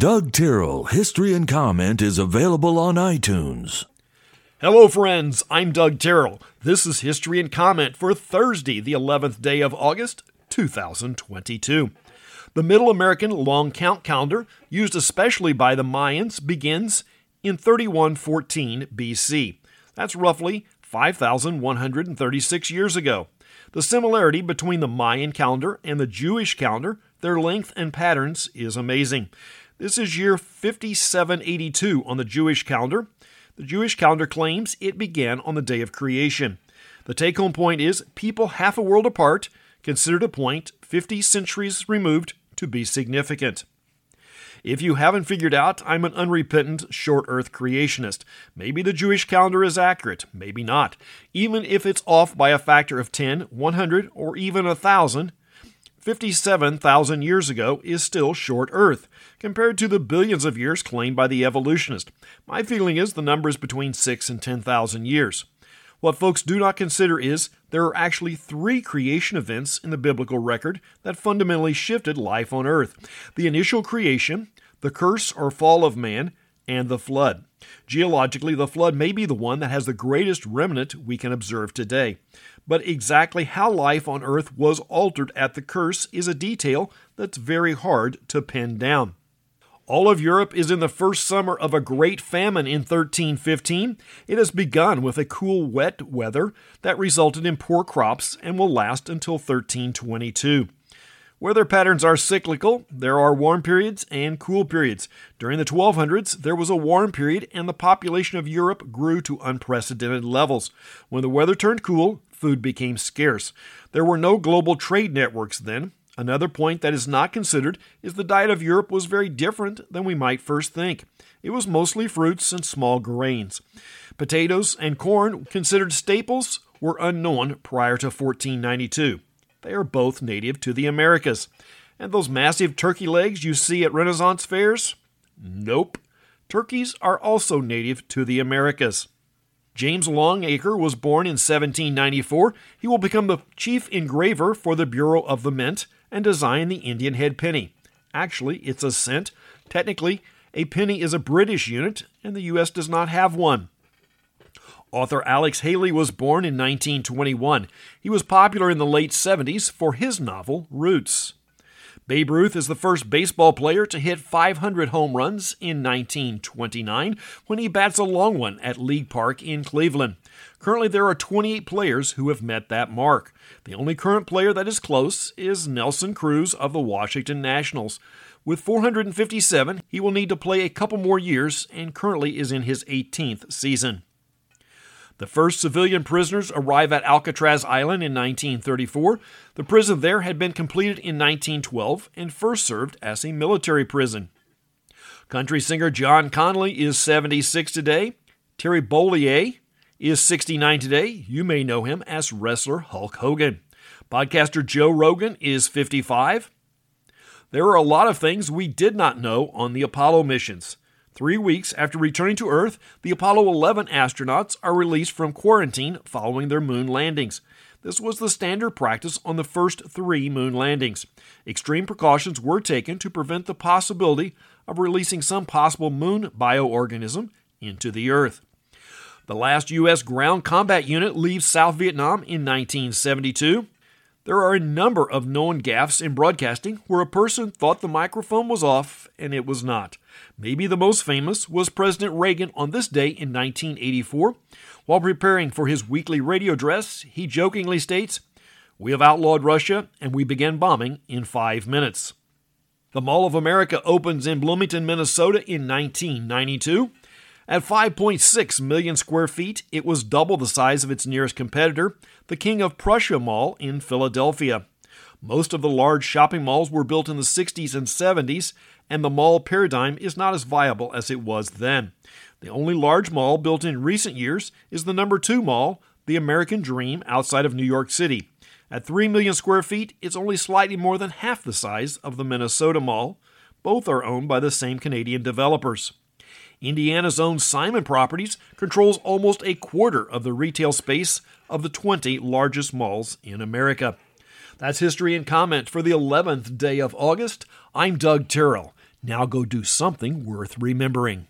Doug Tyrrell History and Comment is available on iTunes. Hello, friends. I'm Doug Tyrrell. This is History and Comment for Thursday, the 11th day of August, 2022. The Middle American long count calendar, used especially by the Mayans, begins in 3114 BC. That's roughly 5,136 years ago. The similarity between the Mayan calendar and the Jewish calendar, their length and patterns, is amazing. This is year 5782 on the Jewish calendar. The Jewish calendar claims it began on the day of creation. The take home point is people half a world apart considered a point 50 centuries removed to be significant. If you haven't figured out, I'm an unrepentant short earth creationist. Maybe the Jewish calendar is accurate, maybe not. Even if it's off by a factor of 10, 100, or even 1,000, 57,000 years ago is still short Earth, compared to the billions of years claimed by the evolutionist. My feeling is the number is between 6 and 10,000 years. What folks do not consider is there are actually three creation events in the biblical record that fundamentally shifted life on earth the initial creation, the curse or fall of man, and the flood. Geologically, the flood may be the one that has the greatest remnant we can observe today. But exactly how life on earth was altered at the curse is a detail that's very hard to pin down. All of Europe is in the first summer of a great famine in 1315. It has begun with a cool, wet weather that resulted in poor crops and will last until 1322. Weather patterns are cyclical. There are warm periods and cool periods. During the 1200s, there was a warm period and the population of Europe grew to unprecedented levels. When the weather turned cool, food became scarce. There were no global trade networks then. Another point that is not considered is the diet of Europe was very different than we might first think. It was mostly fruits and small grains. Potatoes and corn, considered staples, were unknown prior to 1492. They are both native to the Americas. And those massive turkey legs you see at Renaissance fairs? Nope. Turkeys are also native to the Americas. James Longacre was born in 1794. He will become the chief engraver for the Bureau of the Mint and design the Indian head penny. Actually, it's a cent. Technically, a penny is a British unit, and the U.S. does not have one. Author Alex Haley was born in 1921. He was popular in the late 70s for his novel Roots. Babe Ruth is the first baseball player to hit 500 home runs in 1929 when he bats a long one at League Park in Cleveland. Currently, there are 28 players who have met that mark. The only current player that is close is Nelson Cruz of the Washington Nationals. With 457, he will need to play a couple more years and currently is in his 18th season. The first civilian prisoners arrive at Alcatraz Island in 1934. The prison there had been completed in 1912 and first served as a military prison. Country singer John Conlee is 76 today. Terry Bollea is 69 today. You may know him as wrestler Hulk Hogan. Podcaster Joe Rogan is 55. There are a lot of things we did not know on the Apollo missions. Three weeks after returning to Earth, the Apollo 11 astronauts are released from quarantine following their moon landings. This was the standard practice on the first three moon landings. Extreme precautions were taken to prevent the possibility of releasing some possible moon bioorganism into the Earth. The last U.S. ground combat unit leaves South Vietnam in 1972. There are a number of known gaffes in broadcasting where a person thought the microphone was off and it was not. Maybe the most famous was President Reagan on this day in 1984. While preparing for his weekly radio address, he jokingly states, We have outlawed Russia and we began bombing in five minutes. The Mall of America opens in Bloomington, Minnesota in 1992. At 5.6 million square feet, it was double the size of its nearest competitor, the King of Prussia Mall in Philadelphia. Most of the large shopping malls were built in the 60s and 70s, and the mall paradigm is not as viable as it was then. The only large mall built in recent years is the number 2 mall, the American Dream, outside of New York City. At 3 million square feet, it's only slightly more than half the size of the Minnesota Mall. Both are owned by the same Canadian developers. Indiana's own Simon Properties controls almost a quarter of the retail space of the 20 largest malls in America. That's history and comment for the 11th day of August. I'm Doug Tyrrell. Now go do something worth remembering.